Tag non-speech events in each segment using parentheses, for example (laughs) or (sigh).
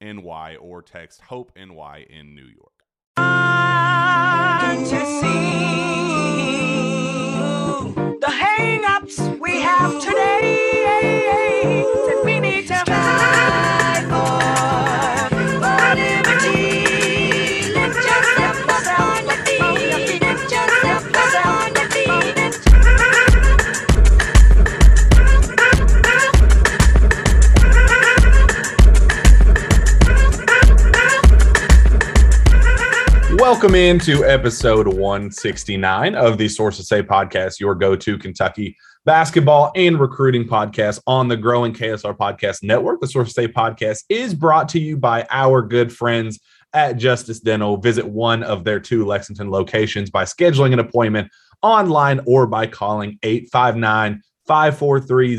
NY or text Hope NY in New York. The hang-ups we have today need to Welcome into episode 169 of the Sources Say podcast, your go to Kentucky basketball and recruiting podcast on the growing KSR Podcast Network. The Sources Say podcast is brought to you by our good friends at Justice Dental. Visit one of their two Lexington locations by scheduling an appointment online or by calling 859 543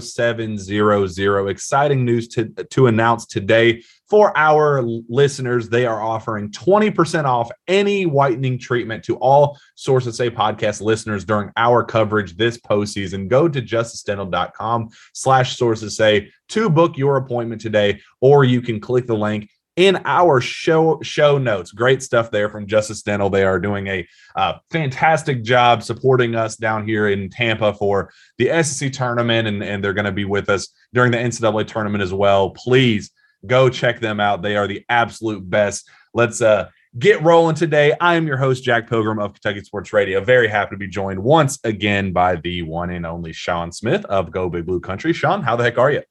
0700. Exciting news to, to announce today for our listeners. They are offering 20% off any whitening treatment to all Sources Say podcast listeners during our coverage this postseason. Go to justicedental.com slash sources say to book your appointment today, or you can click the link in our show show notes. Great stuff there from Justice Dental. They are doing a uh, fantastic job supporting us down here in Tampa for the SEC tournament, and, and they're going to be with us during the NCAA tournament as well. Please go check them out. They are the absolute best. Let's uh, get rolling today. I am your host, Jack Pilgrim of Kentucky Sports Radio. Very happy to be joined once again by the one and only Shawn Smith of Go Big Blue Country. Shawn, how the heck are you?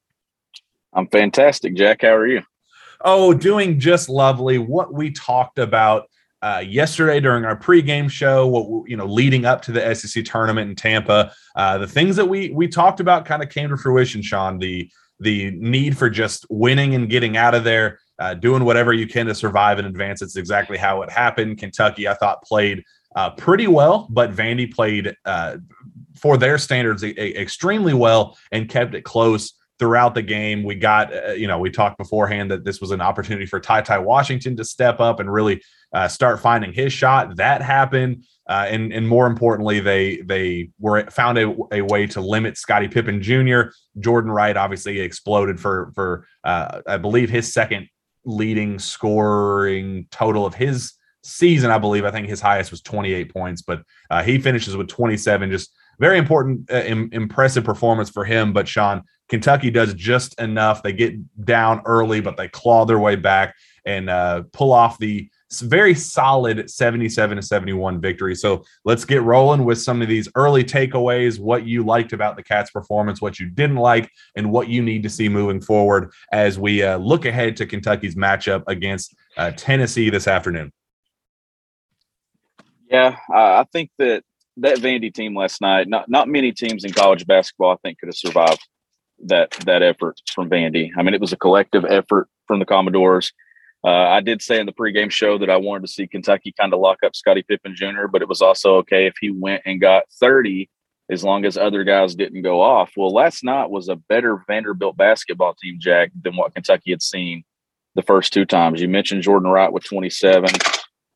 I'm fantastic, Jack. How are you? Oh, doing just lovely. What we talked about uh, yesterday during our pregame show, what you know, leading up to the SEC tournament in Tampa, uh, the things that we we talked about kind of came to fruition. Shawn, the the need for just winning and getting out of there, uh, doing whatever you can to survive and advance. It's exactly how it happened. Kentucky, I thought, played uh, pretty well, but Vandy played uh, for their standards a, a, extremely well and kept it close throughout the game. We got, uh, you know, we talked beforehand that this was an opportunity for TyTy Washington to step up and really uh, start finding his shot. That happened. Uh, and, and more importantly, they they were found a, a way to limit Scotty Pippen Jr. Jordan Wright obviously exploded for for uh, I believe his second leading scoring total of his season. I believe I think his highest was 28 points, but uh, he finishes with 27. Just very important, uh, Im- impressive performance for him. But Shawn, Kentucky does just enough. They get down early, but they claw their way back and uh, pull off the very solid 77 to 71 victory. So let's get rolling with some of these early takeaways, what you liked about the Cats' performance, what you didn't like, and what you need to see moving forward as we uh, look ahead to Kentucky's matchup against uh, Tennessee this afternoon. Yeah, I think that that Vandy team last night, not not many teams in college basketball, I think, could have survived that that effort from Vandy. I mean, it was a collective effort from the Commodores. Uh, I did say in the pregame show that I wanted to see Kentucky kind of lock up Scotty Pippen Jr., but it was also okay if he went and got 30 as long as other guys didn't go off. Well, last night was a better Vanderbilt basketball team, Jack, than what Kentucky had seen the first two times. You mentioned Jordan Wright with 27.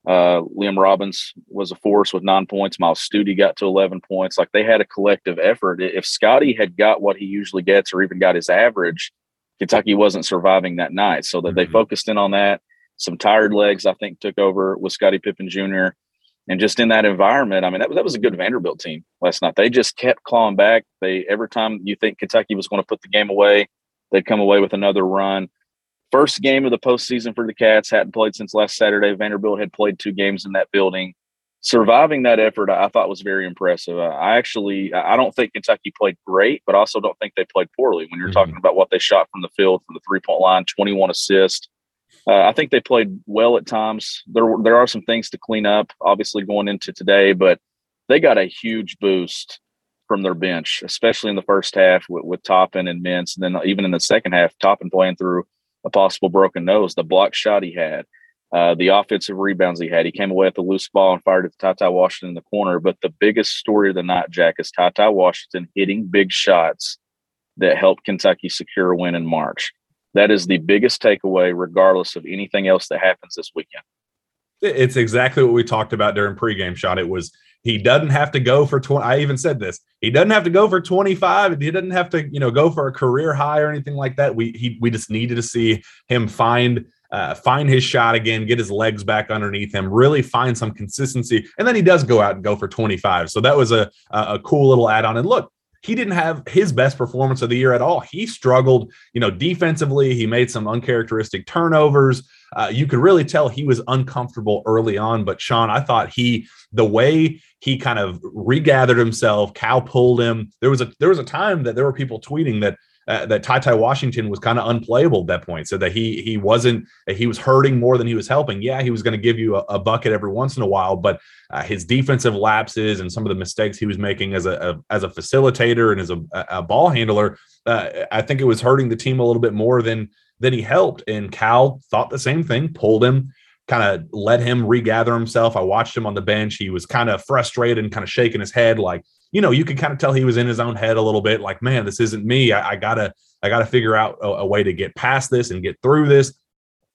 Uh, Liam Robbins was a force with nine points. Myles Stute got to 11 points. Like they had a collective effort. If Scotty had got what he usually gets or even got his average, Kentucky wasn't surviving that night. So that mm-hmm. they focused in on that. Some tired legs, I think, took over with Scotty Pippen Jr. And just in that environment, I mean, that was that was a good Vanderbilt team last night. They just kept clawing back. They every time you think Kentucky was going to put the game away, they'd come away with another run. First game of the postseason for the Cats hadn't played since last Saturday. Vanderbilt had played two games in that building. Surviving that effort, I thought was very impressive. I actually, I don't think Kentucky played great, but also don't think they played poorly. When you're mm-hmm. talking about what they shot from the field from the three point line, 21 assists. Uh, I think they played well at times. There, there are some things to clean up, obviously going into today, but they got a huge boost from their bench, especially in the first half with, with Toppin and Mintz, and then even in the second half, Toppin playing through a possible broken nose, the block shot he had, uh, the offensive rebounds he had. He came away with the loose ball and fired at Ty Washington in the corner. But the biggest story of the night, Jack, is Ty Washington hitting big shots that helped Kentucky secure a win in March. That is the biggest takeaway, regardless of anything else that happens this weekend. It's exactly what we talked about during pregame shot. It was he doesn't have to go for 20. I even said this. He doesn't have to go for 25. He doesn't have to, you know, go for a career high or anything like that. We he we just needed to see him find uh, find his shot again, get his legs back underneath him, really find some consistency, and then he does go out and go for 25. So that was a a cool little add on. And look, he didn't have his best performance of the year at all. He struggled, you know, defensively. He made some uncharacteristic turnovers. Uh, you could really tell he was uncomfortable early on. But Sean, I thought he, the way he kind of regathered himself, Cal pulled him. There was a there was a time that there were people tweeting that uh, that TyTy Washington was kind of unplayable at that point, so that he he wasn't he was hurting more than he was helping. Yeah, he was going to give you a, a, bucket every once in a while, but uh, his defensive lapses and some of the mistakes he was making as a, a as a facilitator and as a, a ball handler, uh, I think it was hurting the team a little bit more than than he helped. And Cal thought the same thing, pulled him, kind of let him regather himself. I watched him on the bench. He was kind of frustrated and kind of shaking his head like, you know, you could kind of tell he was in his own head a little bit, like, man, this isn't me. I, I gotta, I gotta figure out a, a, way to get past this and get through this.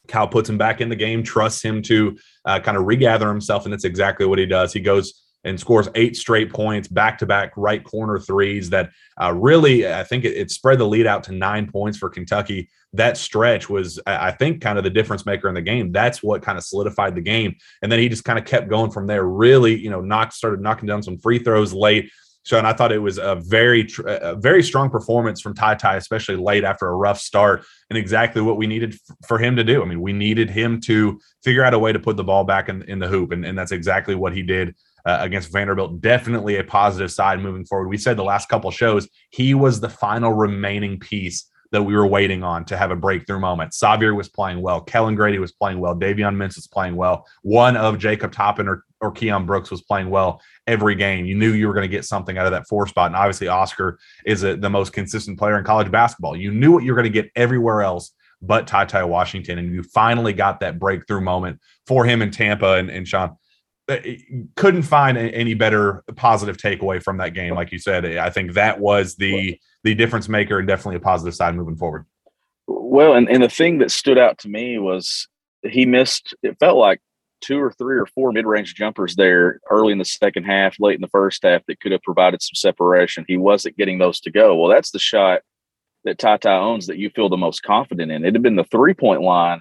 Cal puts him back in the game, trusts him to uh, kind of regather himself, and that's exactly what he does. He goes and scores eight straight points, back to back right corner threes that uh, really, I think it, it, spread the lead out to nine points for Kentucky. That stretch was, I think, kind of the difference maker in the game. That's what kind of solidified the game. And then he just kind of kept going from there. Really, you know, knocked, started knocking down some free throws late. So, and I thought it was a very, a very strong performance from TyTy, especially late after a rough start, and exactly what we needed for him to do. I mean, we needed him to figure out a way to put the ball back in, in the hoop, and, and that's exactly what he did uh, against Vanderbilt. Definitely a positive side moving forward. We said the last couple shows he was the final remaining piece that we were waiting on to have a breakthrough moment. Sahvir was playing well. Kellan Grady was playing well. Davion Mintz was playing well. One of Jacob Toppin or, or Keion Brooks was playing well every game. You knew you were going to get something out of that four spot. And obviously, Oscar is a, the most consistent player in college basketball. You knew what you were going to get everywhere else but TyTy Washington. And you finally got that breakthrough moment for him in Tampa. And, and Shawn, uh, couldn't find any better positive takeaway from that game. Like you said, I think that was the the difference maker and definitely a positive side moving forward. Well, and, and the thing that stood out to me was he missed. It felt like two or three or four mid-range jumpers there early in the second half, late in the first half that could have provided some separation. He wasn't getting those to go. Well, that's the shot that Ty owns that you feel the most confident in. It had been the three-point line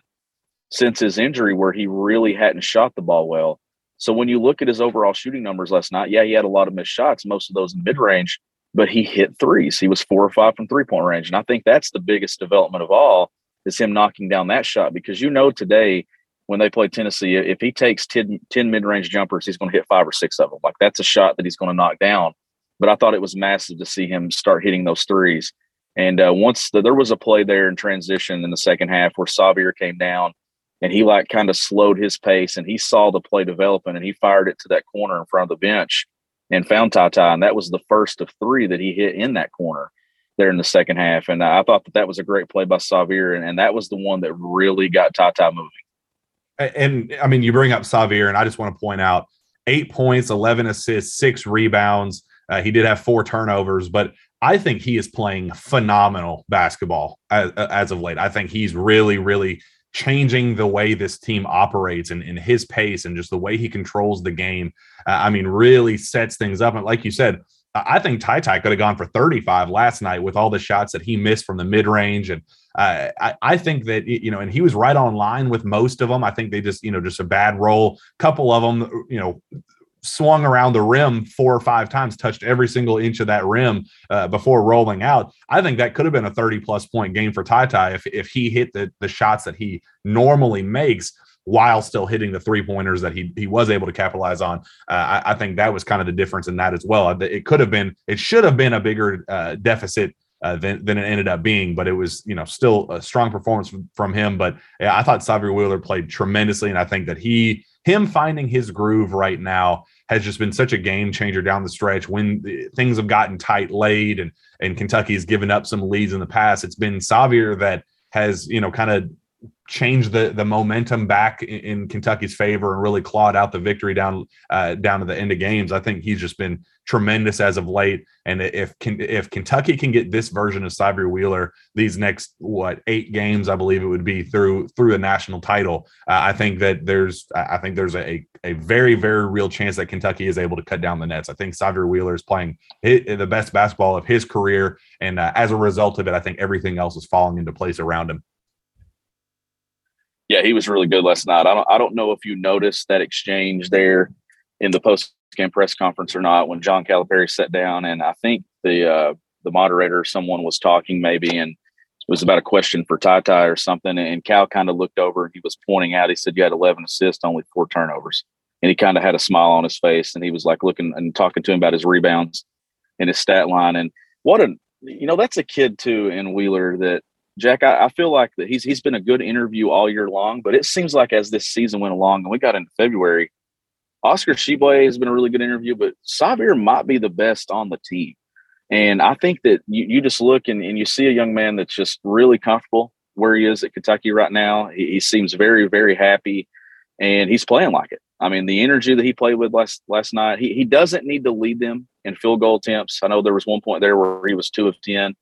since his injury where he really hadn't shot the ball well. So when you look at his overall shooting numbers last night, yeah, he had a lot of missed shots, most of those in mid range, but he hit threes. He was four or five from three point range. And I think that's the biggest development of all is him knocking down that shot because you know today when they play Tennessee. If he takes 10, 10 mid range jumpers, he's going to hit five or six of them. Like that's a shot that he's going to knock down. But I thought it was massive to see him start hitting those threes. And uh, once the, there was a play there in transition in the second half where Sahvir came down and he like kind of slowed his pace and he saw the play developing and he fired it to that corner in front of the bench and found Ty. And that was the first of three that he hit in that corner there in the second half. And I thought that that was a great play by Sahvir. And, and that was the one that really got Ty moving. And I mean, you bring up Sahvir, and I just want to point out eight points, 11 assists, six rebounds. Uh, he did have four turnovers, but I think he is playing phenomenal basketball as, as of late. I think he's really, really changing the way this team operates and, in his pace and just the way he controls the game. Uh, I mean, really sets things up. And like you said, I think TyTy could have gone for 35 last night with all the shots that he missed from the mid range. And uh, I, I, think that, you know, and he was right on line with most of them. I think they just, you know, just a bad roll. Couple of them, you know, swung around the rim four or five times, touched every single inch of that rim uh, before rolling out. I think that could have been a 30 plus point game for TyTy if, if he hit the, the shots that he normally makes while still hitting the three pointers that he he was able to capitalize on. Uh, I, I, think that was kind of the difference in that as well. It could have been, it should have been a bigger uh, deficit uh, than, than it ended up being, but it was you know still a strong performance from, him. But yeah, I thought Sahvir Wheeler played tremendously, and I think that he him finding his groove right now has just been such a game changer down the stretch when things have gotten tight late and and Kentucky has given up some leads in the past. It's been Sahvir that has you know kind of changed the the momentum back in, in, Kentucky's favor and really clawed out the victory down uh, down to the end of games. I think he's just been tremendous as of late. And if if Kentucky can get this version of Sahvir Wheeler these next what eight games, I believe it would be through through a national title. Uh, I think that there's I think there's a a very very real chance that Kentucky is able to cut down the nets. I think Sahvir Wheeler is playing the best basketball of his career, and uh, as a result of it, I think everything else is falling into place around him. Yeah, he was really good last night. I don't I don't know if you noticed that exchange there in the post game press conference or not when John Calipari sat down and I think the uh, the moderator someone was talking maybe and it was about a question for TyTy or something and Cal kind of looked over and he was pointing out he said you had 11 assists only four turnovers and he kind of had a smile on his face and he was like looking and talking to him about his rebounds and his stat line and what a you know that's a kid too in Wheeler that Jack, I, I, feel like that he's he's been a good interview all year long, but it seems like as this season went along and we got into February, Oscar Tshiebwe has been a really good interview, but Sahvir might be the best on the team. And I think that you, you just look and, and you see a young man that's just really comfortable where he is at Kentucky right now. He, he seems very, very happy and he's playing like it. I mean, the energy that he played with last last night, he, he doesn't need to lead them in field goal attempts. I know there was one point there where he was two of 10.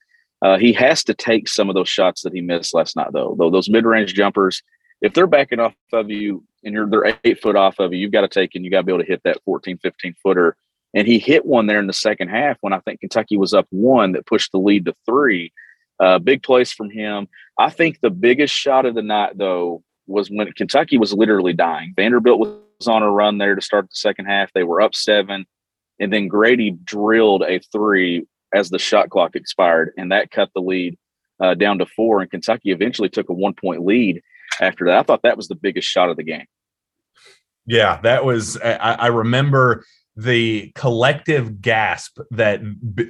Uh, he has to take some of those shots that he missed last night, though. Though those mid range jumpers, if they're backing off of you and you're they're eight foot off of you, you've got to take and you got to be able to hit that 14, 15 footer. And he hit one there in the second half when I think Kentucky was up one that pushed the lead to three. Uh, big place from him. I think the biggest shot of the night, though, was when Kentucky was literally dying. Vanderbilt was on a run there to start the second half. They were up seven. And then Grady drilled a three as the shot clock expired, and that cut the lead uh, down to four. And Kentucky eventually took a one point lead after that. I thought that was the biggest shot of the game. Yeah, that was. I, I remember the collective gasp that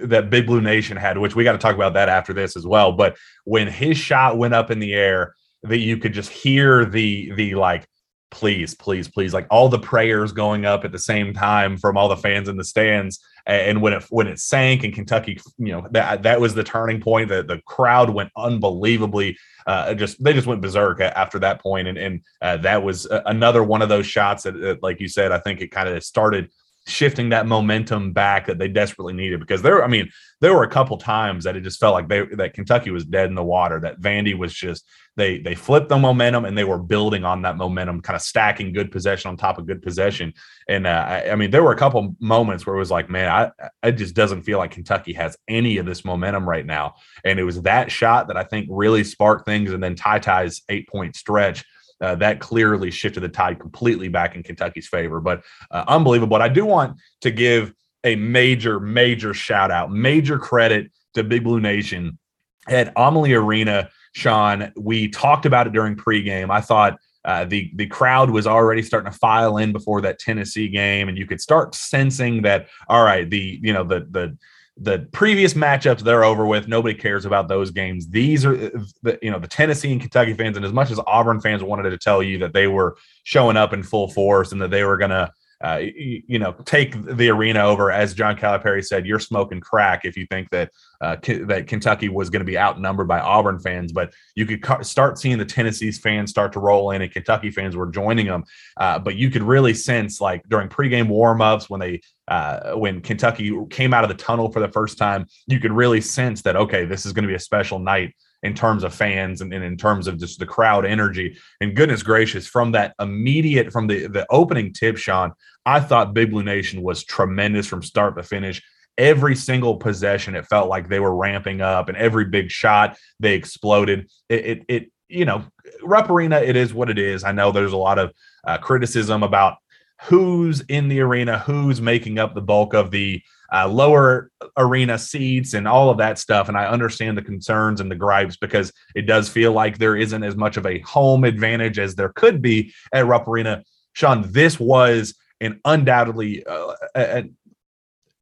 that Big Blue Nation had, which we got to talk about that after this as well. But when his shot went up in the air, that you could just hear the the like please please please like all the prayers going up at the same time from all the fans in the stands and when it when it sank and Kentucky, you know that that was the turning point. The the crowd went unbelievably uh, just they just went berserk after that point, and and uh, that was another one of those shots that, that, like you said, I think it kind of started shifting that momentum back that they desperately needed because there I mean there were a couple times that it just felt like they that Kentucky was dead in the water that Vandy was just they they flipped the momentum and they were building on that momentum kind of stacking good possession on top of good possession. And uh, I, I, mean there were a couple moments where it was like man I it just doesn't feel like Kentucky has any of this momentum right now. And it was that shot that I think really sparked things and then TyTy's eight point stretch uh, that clearly shifted the tide completely back in Kentucky's favor. But uh, unbelievable. But I do want to give a major, major shout out, major credit to Big Blue Nation at Amalie Arena. Shawn, we talked about it during pregame. I thought uh, the the crowd was already starting to file in before that Tennessee game, and you could start sensing that. All right, the you know the the the previous matchups they're over with. Nobody cares about those games. These are the you know the Tennessee and Kentucky fans, and as much as Auburn fans wanted to tell you that they were showing up in full force and that they were to uh, you, you, know, take the arena over. As John Calipari said, you're smoking crack if you think that uh, K- that Kentucky was going to be outnumbered by Auburn fans. But you could ca- start seeing the Tennessee's fans start to roll in, and Kentucky fans were joining them. Uh, but you could really sense, like during pregame warmups, when they uh, when Kentucky came out of the tunnel for the first time, you could really sense that okay, this is going to be a special night in terms of fans and, and, in terms of just the crowd energy. And goodness gracious, from that immediate from the the opening tip, Shawn, I thought Big Blue Nation was tremendous from start to finish. Every single possession, it felt like they were ramping up, and every big shot they exploded. It, it, it you know, Rupp Arena, it is what it is. I know there's a lot of uh, criticism about who's in the arena, who's making up the bulk of the uh, lower arena seats and all of that stuff. And I understand the concerns and the gripes because it does feel like there isn't as much of a home advantage as there could be at Rupp Arena. Shawn, this was an undoubtedly uh, an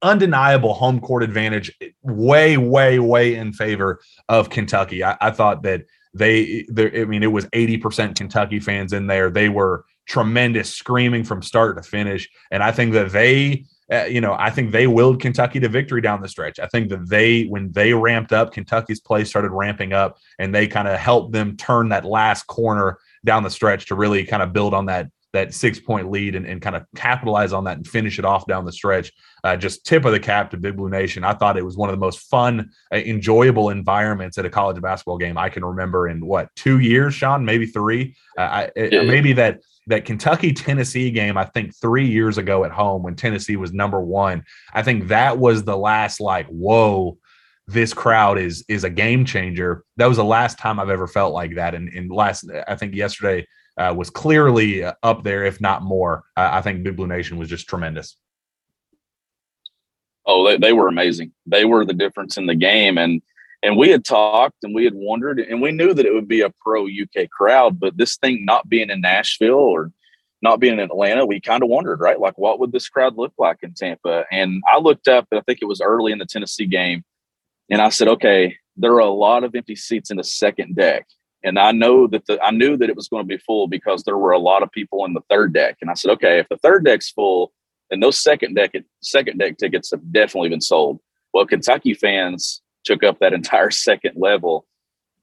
undeniable home court advantage, way, way, way in favor of Kentucky. I, I thought that they, I mean, it was 80% Kentucky fans in there. They were tremendous, screaming from start to finish. And I think that they, uh, you know, I think they willed Kentucky to victory down the stretch. I think that they, when they ramped up, Kentucky's play started ramping up, and they kind of helped them turn that last corner down the stretch to really kind of build on that that six point lead and, and kind of capitalize on that and finish it off down the stretch. Uh, just tip of the cap to Big Blue Nation. I thought it was one of the most fun, uh, enjoyable environments at a college basketball game I can remember in what two years, Shawn, maybe three. Uh, I, yeah. Maybe that that Kentucky (laughs) Tennessee game, I think three years ago at home when Tennessee was number one, I think that was the last like, whoa, this crowd is is a game changer. That was the last time I've ever felt like that. And, and last, I think yesterday uh, was clearly up there, if not more. Uh, I think Big Blue Nation was just tremendous. Oh, they, they were amazing. They were the difference in the game. And and we had talked and we had wondered and we knew that it would be a pro UK crowd, but this thing not being in Nashville or not being in Atlanta, we kind of wondered, right? Like, what would this crowd look like in Tampa? And I looked up, and I think it was early in the Tennessee game, and I said, okay, there are a lot of empty seats in the second deck. And I know that the I knew that it was going to be full because there were a lot of people in the third deck. And I said, okay, if the third deck's full, then those second deck second deck tickets have definitely been sold. Well, Kentucky fans took up that (laughs) entire second level.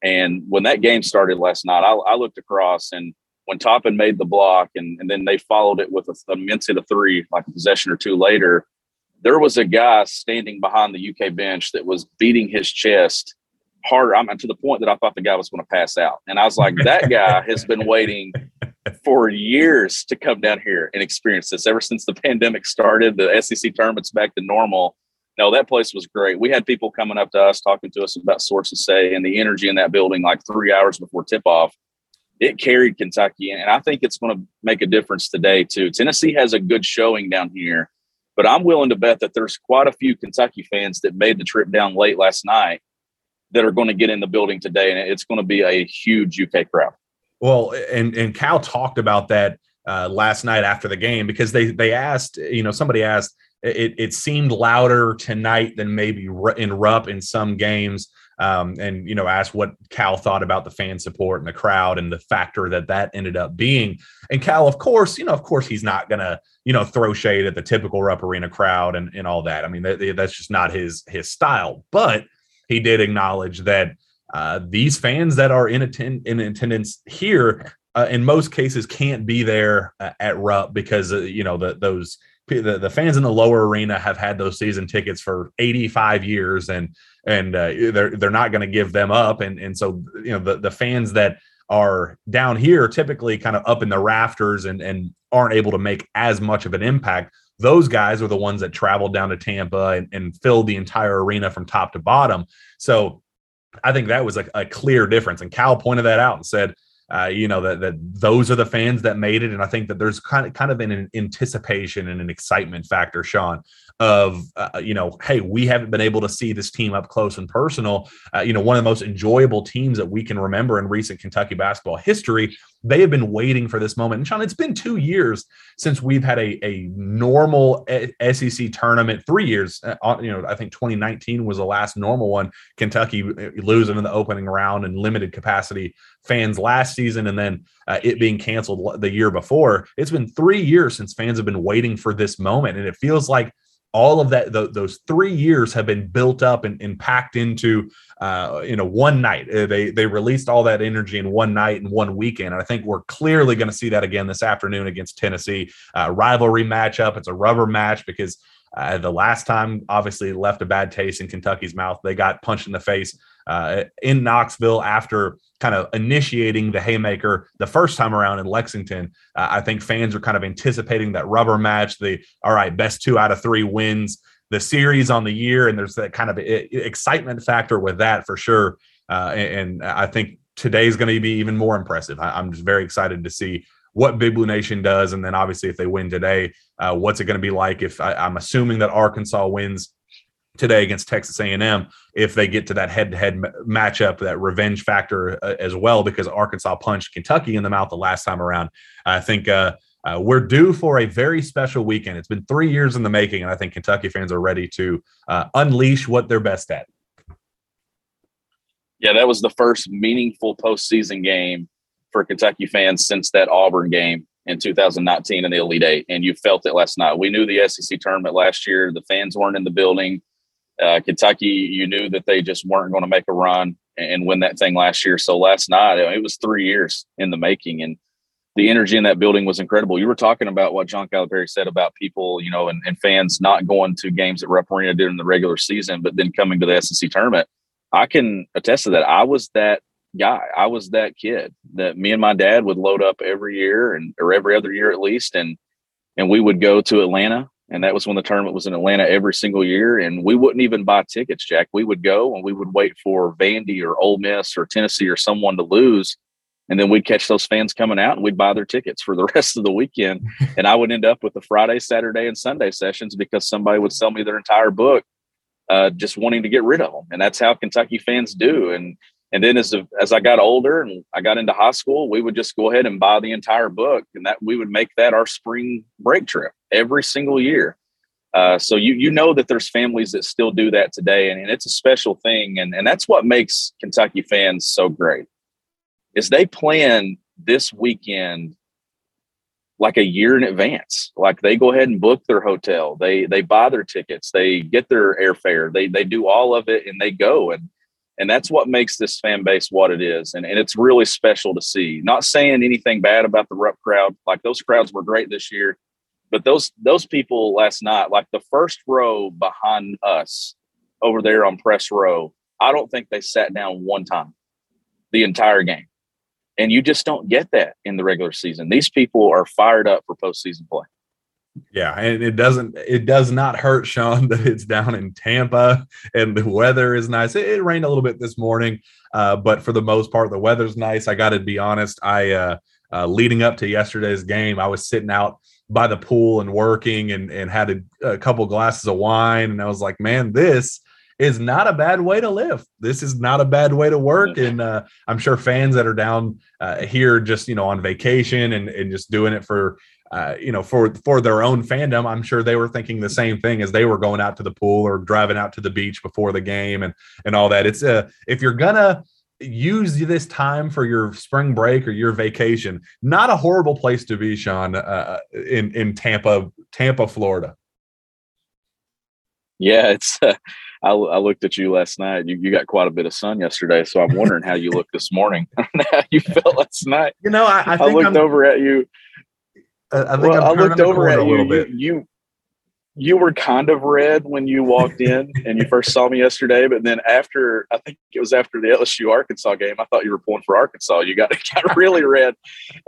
And when that game started last night, I, I looked across and when Toppin made the block and, and then they followed it with a, a Mintz a three, like a possession or two later, there was a guy standing behind the UK bench that was beating his chest harder. I'm to the point that I thought the guy was going to pass out. And I was like, that guy has been waiting (laughs) for years to come down here and experience this. Ever since the (laughs) pandemic started, the SEC tournament's back to normal no, that place was great. We had people coming up to us talking to us about sources say and the energy in that building like three hours before tip off. It carried Kentucky, and I think it's going to make a difference today too. Tennessee has a good showing down here, but I'm willing to bet that there's quite a few Kentucky fans that made the trip down late last night that are going to get in the building today, and it's going to be a huge UK crowd. Well, and and Cal talked about that uh, last night after the game because they they asked, you know, somebody asked it, it seemed louder tonight than maybe in Rupp in some games. Um, and you know, asked what Cal thought about the fan support and the crowd and the factor that that ended up being. And Cal, of course, you know, of course, he's not gonna you know throw shade at the typical Rupp Arena crowd and and all that. I mean, that, that's just not his his style. But he did acknowledge that uh, these fans that are in attend in attendance here, uh, in most cases, can't be there uh, at Rupp because uh, you know the, those the, the fans in the lower arena have had those season tickets for 85 years and and uh, they're they're not going to give them up. And and so you know the the fans that are down here typically kind of up in the rafters and and aren't able to make as much of an impact. Those guys are the ones that travel down to Tampa and, and fill the entire arena from top to bottom. So I think that was a, a clear difference. And Cal pointed that out and said uh, you know that that those are the fans that made it, and I think that there's kind of kind of an anticipation and an excitement factor, Shawn, of uh, you know, hey, we haven't been able to see this team up close and personal. Uh, you know, one of the most enjoyable teams that we can remember in recent Kentucky basketball history. they have been waiting for this moment. And Shawn, it's been two years since we've had a, a normal SEC tournament. Three years, uh, you know, I think 2019 was the last normal one. Kentucky uh, losing in the opening round and limited capacity fans last season, and then uh, it being canceled the year before. It's been three years since fans have been waiting for this moment, and it feels like all of that those three years have been built up and, and packed into uh, you know one night. Uh, they they released all that energy in one night and one weekend. And i think we're clearly going to see that again this afternoon against tennessee. Uh, rivalry matchup. It's a rubber match because uh, the last time obviously left a bad taste in kentucky's mouth. They got punched in the face uh, in knoxville after kind of initiating the haymaker the first time around in Lexington. Uh, I think fans are kind of anticipating that rubber match, the all right, best two out of three wins the series on the year, and there's that kind of excitement factor with that for sure. Uh, and, and, I think today's going to be even more impressive. I, am just very excited to see what Big Blue Nation does, and then obviously if they win today, uh, what's it going to be like? If I, I'm assuming that Arkansas wins today against Texas A&M if they get to that head-to-head matchup, that revenge factor uh, as well, because Arkansas punched Kentucky in the mouth the last time around. I think uh, uh, we're due for a very special weekend. It's been three years in the making, and I think Kentucky fans are ready to uh, unleash what they're best at. Yeah, that was the first meaningful postseason game for Kentucky fans since that Auburn game in 2019 in the Elite Eight, and you felt it last night. We knew the SEC tournament last year; the fans weren't in the building uh, Kentucky, you knew that they just weren't going to make a run and win that thing last year. So last night, it was three years in the making, and the energy in that building was incredible. You were talking about what John Calipari said about people, you know, and, and fans not going to games at Rupp Arena during the regular season, but then coming to the SEC tournament. I can attest to that. I was that guy. I was that kid that me and my dad would load up every year and or every other year at least, and and we would go to Atlanta and that was when the tournament was in Atlanta every single year. And we wouldn't even buy tickets, Jack. We would go and we would wait for Vandy or Ole Miss or Tennessee or someone to lose. And then we'd catch those fans coming out and we'd buy their tickets for the (laughs) rest of the weekend. (laughs) and I would end up with the Friday, Saturday, and Sunday sessions because somebody would sell me their entire book, uh, just wanting to get rid of them. And that's how Kentucky fans do. And and then as as I got older and I got into high school, we would just go ahead and buy the entire book, and that we would make that our spring break trip every single year. Uh, so you you know that there's families that still do that today, and, and it's a special thing, and and that's what makes Kentucky fans so great. Is they plan this weekend like a year in advance. Like they go ahead and book their hotel, they they buy their tickets, they get their airfare, they they do all of it, and they go and and that's what makes this fan base what it is. And, and it's really special to see. Not saying anything bad about the Rupp crowd. Like those crowds were great this year. But those those people last night like the first row behind us over there on press row i don't think they sat down one time the entire game. And you just don't get that in the regular season. These people are fired up for postseason play yeah, and it doesn't it does not hurt Shawn (laughs) that it's down in Tampa and the weather is nice. It, it rained a little bit this morning, uh, but for the most part, the weather's nice. I got to be honest. I uh, uh, leading up to yesterday's game, I was sitting out by the pool and working and and had a, a couple glasses of wine, and I was like, man, this is not a bad way to live. This is not a bad way to work. And uh, I'm sure fans that are down uh, here just, you know, on vacation and, and just doing it for uh, you know, for for their own fandom, I'm sure they were thinking the same thing as they were going out to the pool or driving out to the beach before the game and and all that. It's uh, if you're gonna use this time for your spring break or your vacation, not a horrible place to be, Shawn, uh, uh in in Tampa, Tampa, Florida. Yeah, it's. Uh, I, I, looked at you last night. You, you got quite a bit of sun yesterday, so I'm wondering how you look this morning. how (laughs) you felt last night. You know, I, I, I looked I'm, over at you I think well, i looked over at you. You, you you were kind of red when you walked in and you first saw me yesterday, but then after I think it was after the LSU Arkansas game, I thought you were pulling for Arkansas. You got (laughs) got really red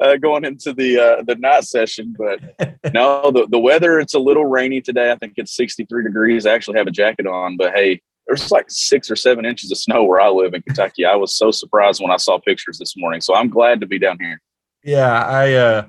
uh, going into the uh, the night session, but (laughs) no, the the weather it's a little rainy today. I think it's 63 degrees. I actually have a jacket on, but hey, there's like six or seven inches of snow where I live in Kentucky. I was so surprised when I saw pictures this morning, so I'm glad to be down here. Yeah, I. uh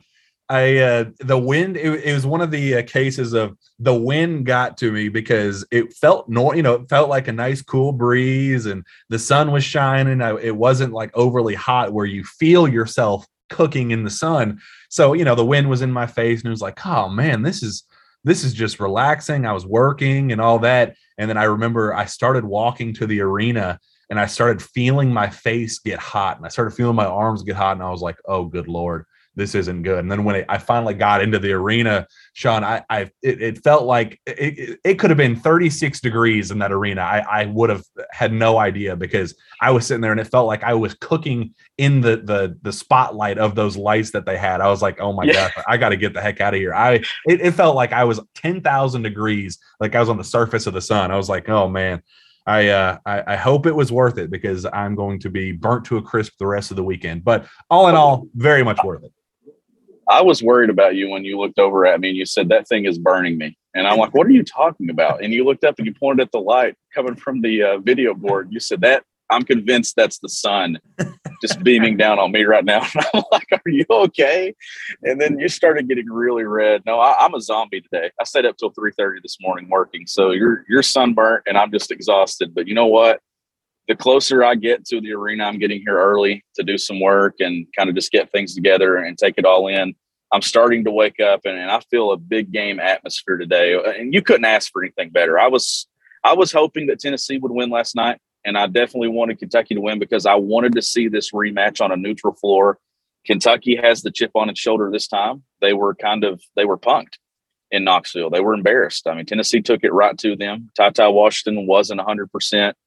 I uh, the wind. It, it, was one of the uh, cases of the wind got to me because it felt no, you know, it felt like a nice cool breeze and the sun was shining. I, it wasn't like overly hot where you feel yourself cooking in the sun. So, you know, the wind was in my face and it was like, oh man, this is this is just relaxing. I was working and all that. And then I remember I started walking to the arena and I started feeling my face get hot and I started feeling my arms get hot. And I was like, oh, good Lord this isn't good. And then when it, I finally got into the arena, Shawn, I, I it, it felt like it, it, could have been 36 degrees in that arena. I, I would have had no idea because I was sitting there and it felt like I was cooking in the the the spotlight of those lights that they had. I was like, oh my yeah. god, I got to get the heck out of here. I it, it felt like I was 10,000 degrees, like I was on the surface of the sun. I was like, oh man. I, uh, I, I hope it was worth it because I'm going to be burnt to a crisp the rest of the weekend. But all in all, very much worth it. I was worried about you when you looked over at me and you said that thing is burning me. And I'm like, what are you talking about? And you looked up and you pointed at the light coming from the uh, video board. You said that I'm convinced that's the sun just (laughs) beaming down on me right now. And (laughs) I'm like, are you okay? And then you started getting really red. No, I, am a zombie today. I stayed up till 3:30 this morning working. So you're you're sunburnt and I'm just exhausted. But you know what? The closer I get to the arena, I'm getting here early to do some work and kind of just get things together and take it all in. I'm starting to wake up and, and I feel a big game atmosphere today. And you couldn't ask for anything better. I was I was hoping that Tennessee would win last night, and I definitely wanted Kentucky to win because I wanted to see this rematch on a neutral floor. Kentucky has the chip on its shoulder this time. They were kind of they were punked in Knoxville. They were embarrassed. I mean, Tennessee took it right to them. TyTy Washington wasn't 100 percent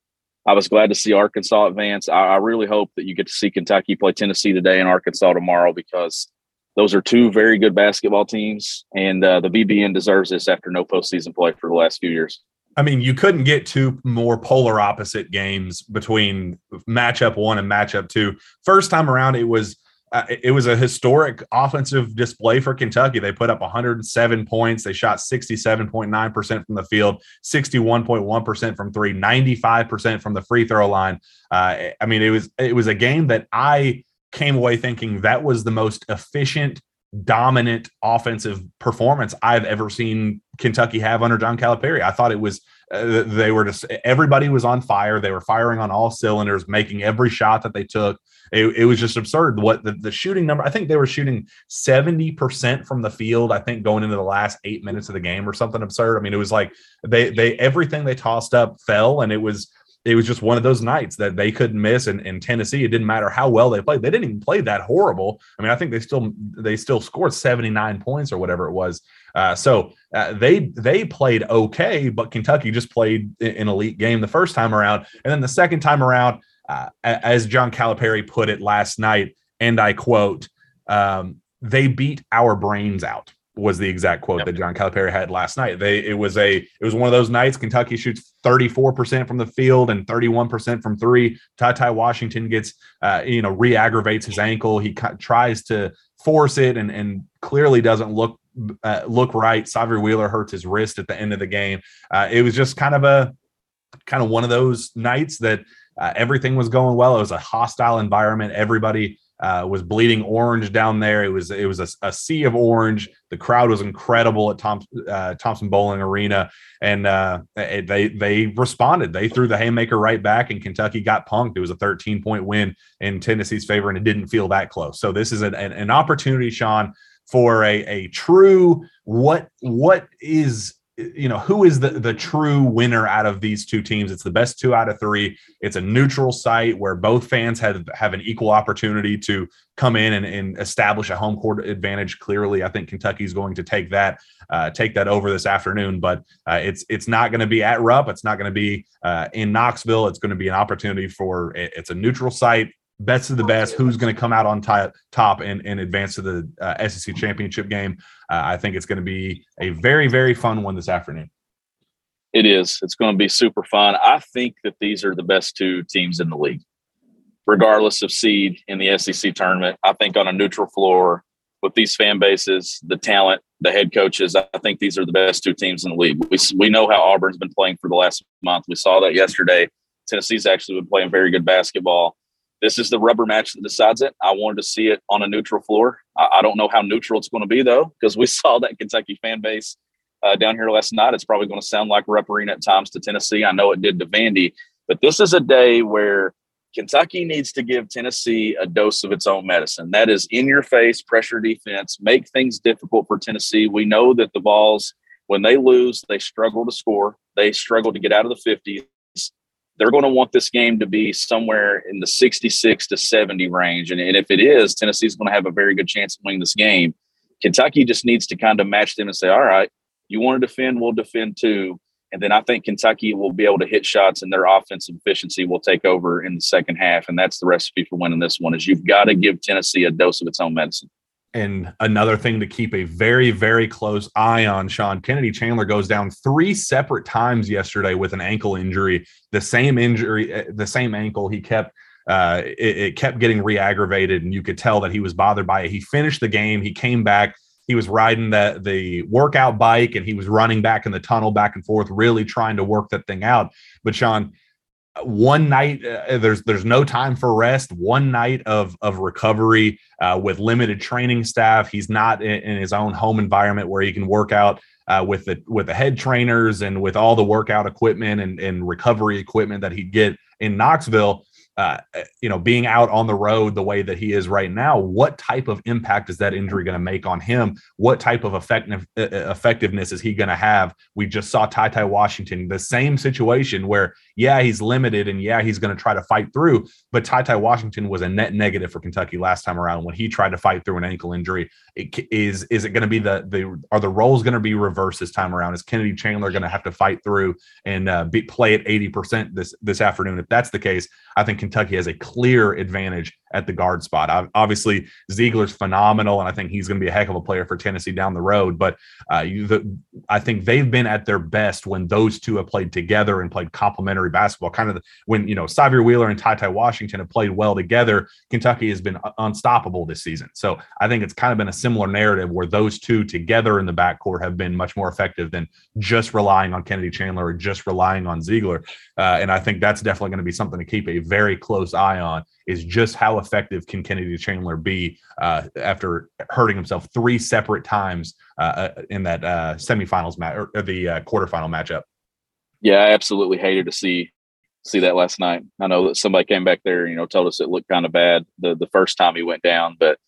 I was glad to see Arkansas advance. I, I, really hope that you get to see Kentucky play Tennessee today and Arkansas tomorrow because those are two very good basketball teams, and uh, the BBN deserves this after no postseason play for the last few years. I mean, you couldn't get two more polar opposite games between matchup one and matchup two. First time around, it was uh, it was a historic offensive display for Kentucky. They put up 107 points. They shot 67.9% from the field, 61.1% from three, 95% from the free throw line. Uh, I mean, it was it was a game that I came away thinking that was the most efficient, dominant offensive performance I've ever seen Kentucky have under John Calipari. I thought it was uh, they were just everybody was on fire. They were firing on all cylinders, making every shot that they took it, it was just absurd. What the, the shooting number, I think they were shooting 70% from the field, I think going into the last eight minutes of the game or something absurd. I mean, it was like they they everything they tossed up fell and it was it was just one of those nights that they couldn't miss. And in Tennessee, it didn't matter how well they played. They didn't even play that horrible. I mean, I think they still they still scored 79 points or whatever it was. Uh, so uh, they they played okay, but Kentucky just played an elite game the first time around, and then the second time around, uh, as John Calipari put it last night, and I quote, um, "They beat our brains out." Was the exact quote yep. that John Calipari had last night. They it was a it was one of those nights. Kentucky shoots thirty four percent from the field and thirty one percent from three. TyTy Washington gets uh, you know re-aggravates his ankle. He tries to force it and and clearly doesn't look uh, look right. Sahvir Wheeler hurts his wrist at the end of the game. Uh, it was just kind of a kind of one of those nights that uh, everything was going well. It was a hostile environment. Everybody uh, was bleeding orange down there. It was it was a, a, sea of orange. The crowd was incredible at Tom, uh, Thompson Boling Arena, and uh, it, they they responded. They threw the haymaker right back, and Kentucky got punked. It was a 13 point win in Tennessee's favor, and it didn't feel that close. So this is an, an, an opportunity, Shawn, for a a true what what is you know who is the the true winner out of these two teams? It's the best two out of three. It's a neutral site where both fans have have an equal opportunity to come in and, and establish a home court advantage. Clearly i think kentucky's going to take that uh, take that over this afternoon but uh, it's it's not going to be at rupp. It's not going to be uh, in knoxville. It's going to be an opportunity for it's a neutral site best of the best, who's going to come out on top, top and advance to the uh, SEC championship game. Uh, I think it's going to be a very, very fun one this afternoon. It is. It's going to be super fun. I think that these are the best two teams in the league, regardless of seed in the SEC tournament. I think on a neutral floor with these fan bases, the talent, the head coaches, I think these are the best two teams in the league. We, we know how Auburn's been playing for the last month. We saw that yesterday. Tennessee's actually been playing very good basketball this is the rubber match that decides it. I wanted to see it on a neutral floor. I, I don't know how neutral it's going to be though, because we (laughs) saw that Kentucky fan base uh, down here last night. It's probably going to sound like Arena at times to Tennessee. I know it did to Vandy, but this is a day where Kentucky needs to give Tennessee a dose of its own medicine. That is in your face pressure defense, make things difficult for Tennessee. We know that the Vols, when they lose, they struggle to score, they struggle to get out of the 50s. They're going to want this game to be somewhere in the 66 to 70 range. And, and if it is, Tennessee's going to have a very good chance of winning this game. Kentucky just needs to kind of match them and say, all right, you want to defend, we'll defend too. And then I think Kentucky will be able to hit shots and their offensive efficiency will take over in the second half. And that's the recipe for winning this one is you've got to give Tennessee a dose of its own medicine. And another thing to keep a very, very close eye on, Shawn Kennedy Chandler goes down three separate times yesterday with an ankle injury. The same injury, eh, the same ankle. He kept uh, it, it kept getting re-aggravated, and you could tell that he was bothered by it. He finished the game. He came back he was riding the the workout bike and he was running back in the tunnel back and forth really trying to work that thing out but shawn one night uh, there's there's no time for rest one night of of recovery uh, with limited training staff he's not in, in, his own home environment where he can work out uh, with the with the head trainers and with all the workout equipment and, and recovery equipment that he'd get in knoxville uh, you know, being out on the road the way that he is right now, what type of impact is that injury going to make on him? What type of effective, effectiveness is he going to have? We just saw TyTy Washington, the same situation where, yeah, he's limited and yeah, he's going to try to fight through, but TyTy Washington was a net negative for Kentucky last time around when he tried to fight through an ankle injury. It, is is it going to be the the are the roles going to be reversed this time around? Is Kennedy Chandler going to have to fight through and uh, be, play at eighty percent this this afternoon? If that's the case, I think Kentucky has a clear advantage at the guard spot. Obviously, Zeigler's phenomenal, and I think he's going to be a heck of a player for Tennessee down the road. But uh, you, the, I think they've been at their best when those two have played together and played complementary basketball. Kind of the, when you know Sahvir Wheeler and TyTy Washington have played well together. Kentucky has been unstoppable this season. So I think it's kind of been a similar narrative where those two together in the backcourt have been much more effective than just relying on Kennedy Chandler or just relying on Zeigler. Uh, and I think that's definitely going to be something to keep a very close eye on is just how effective can Kennedy Chandler be uh, after hurting himself three separate times uh, uh in that uh, semifinals match or the uh, quarterfinal matchup. Yeah, I absolutely hated to see see that last night. I know that somebody came back there, you know, told us it looked kind of bad the the first time he went down, but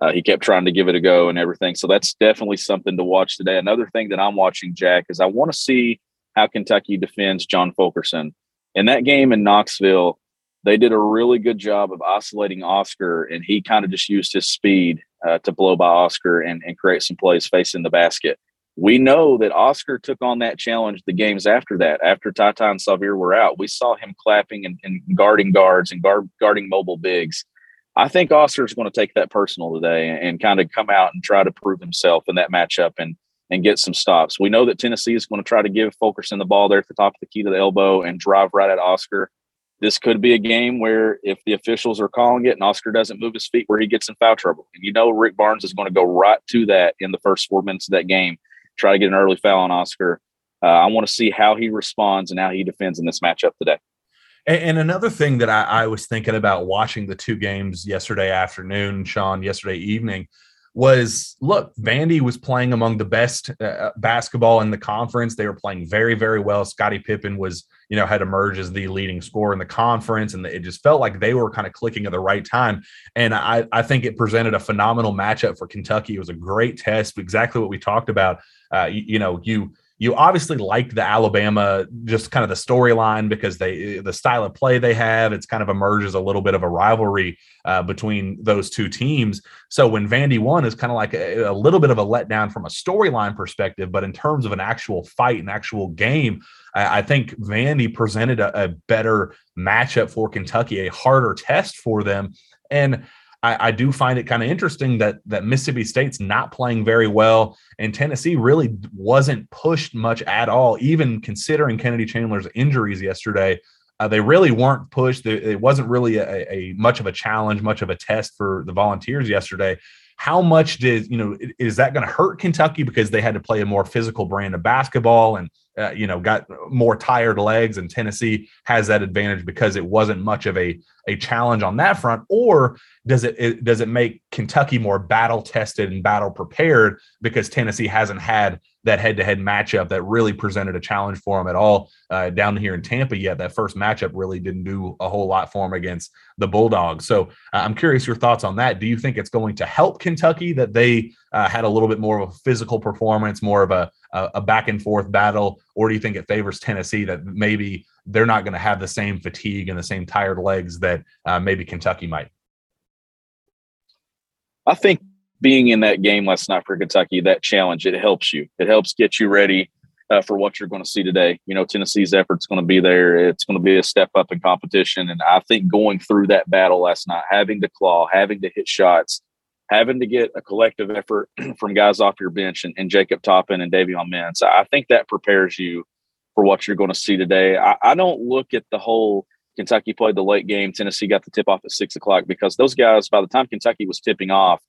uh, he kept trying to give it a go and everything. So that's definitely something to watch today. Another thing that I'm watching, Jack, is I want to see how Kentucky defends John Fulkerson. In that game in Knoxville, they did a really good job of oscillating Oscar, and he kind of just used his speed uh, to blow by Oscar and, and create some plays facing the basket. We know that Oscar took on that challenge the games after that. After Tata and Sahvir were out, we saw him clapping and, and guarding guards and guard, guarding mobile bigs. I think Oscar is going to take that personal today and, and kind of come out and try to prove himself in that matchup and and get some stops. We know that Tennessee is going to try to give Fulkerson the ball there at the top of the key to the elbow and drive right at Oscar this could be a game where if the officials are calling it and Oscar doesn't move his feet, where he gets in foul trouble. And you know Rick Barnes is going to go right to that in the first four minutes of that game, try to get an early foul on Oscar. Uh, I want to see how he responds and how he defends in this matchup today. And, and another thing that I, I was thinking about watching the two games yesterday afternoon, Shawn, yesterday evening, was look, Vandy was playing among the best uh, uh, basketball in the conference. They were playing very, very well. Scotty Pippen was, you know, had emerged as the leading scorer in the conference, and it just felt like they were kind of clicking at the right time. And I, I think it presented a phenomenal matchup for Kentucky. It was a great test, exactly what we talked about. Uh, you, you know, you you obviously like the Alabama, just kind of the storyline because they the style of play they have. It's kind of emerges a little bit of a rivalry uh, between those two teams. So when Vandy won is kind of like a, a little bit of a letdown from a storyline perspective, but in terms of an actual fight, an actual game, I, I think Vandy presented a, a better matchup for Kentucky, a harder test for them, and I, I do find it kind of interesting that that Mississippi State's not playing very well, and Tennessee really wasn't pushed much at all, even considering Kennedy Chandler's injuries yesterday. Uh, they really weren't pushed. It wasn't really a, a, much of a challenge, much of a test for the Volunteers yesterday. How much did you know? Is that going to hurt Kentucky because they had to play a more physical brand of basketball and uh, you know got more tired legs, and Tennessee has that advantage because it wasn't much of a a challenge on that front, or does it, it does it make Kentucky more battle tested and battle prepared because Tennessee hasn't had that head to head matchup that really presented a challenge for them at all uh, down here in Tampa yet. That first matchup really didn't do a whole lot for them against the Bulldogs. So uh, I'm curious your thoughts on that. Do you think it's going to help Kentucky that they uh, had a little bit more of a physical performance, more of a, a, a back and forth battle, or do you think it favors Tennessee that maybe they're not going to have the same fatigue and the same tired legs that uh, maybe Kentucky might? I think being in that game last night for Kentucky, that challenge, it helps you. It helps get you ready uh, for what you're going to see today. You know, Tennessee's effort's going to be there. It's going to be a step up in competition. And I think going through that battle last night, having to claw, having to hit shots, having to get a collective effort (clears throat) from guys off your bench and, and Jacob Toppin and Davion Mintz, I think that prepares you for what you're going to see today. I, I don't look at the whole Kentucky played the late game. Tennessee got the tip off at six o'clock because those guys, by the time Kentucky was tipping off,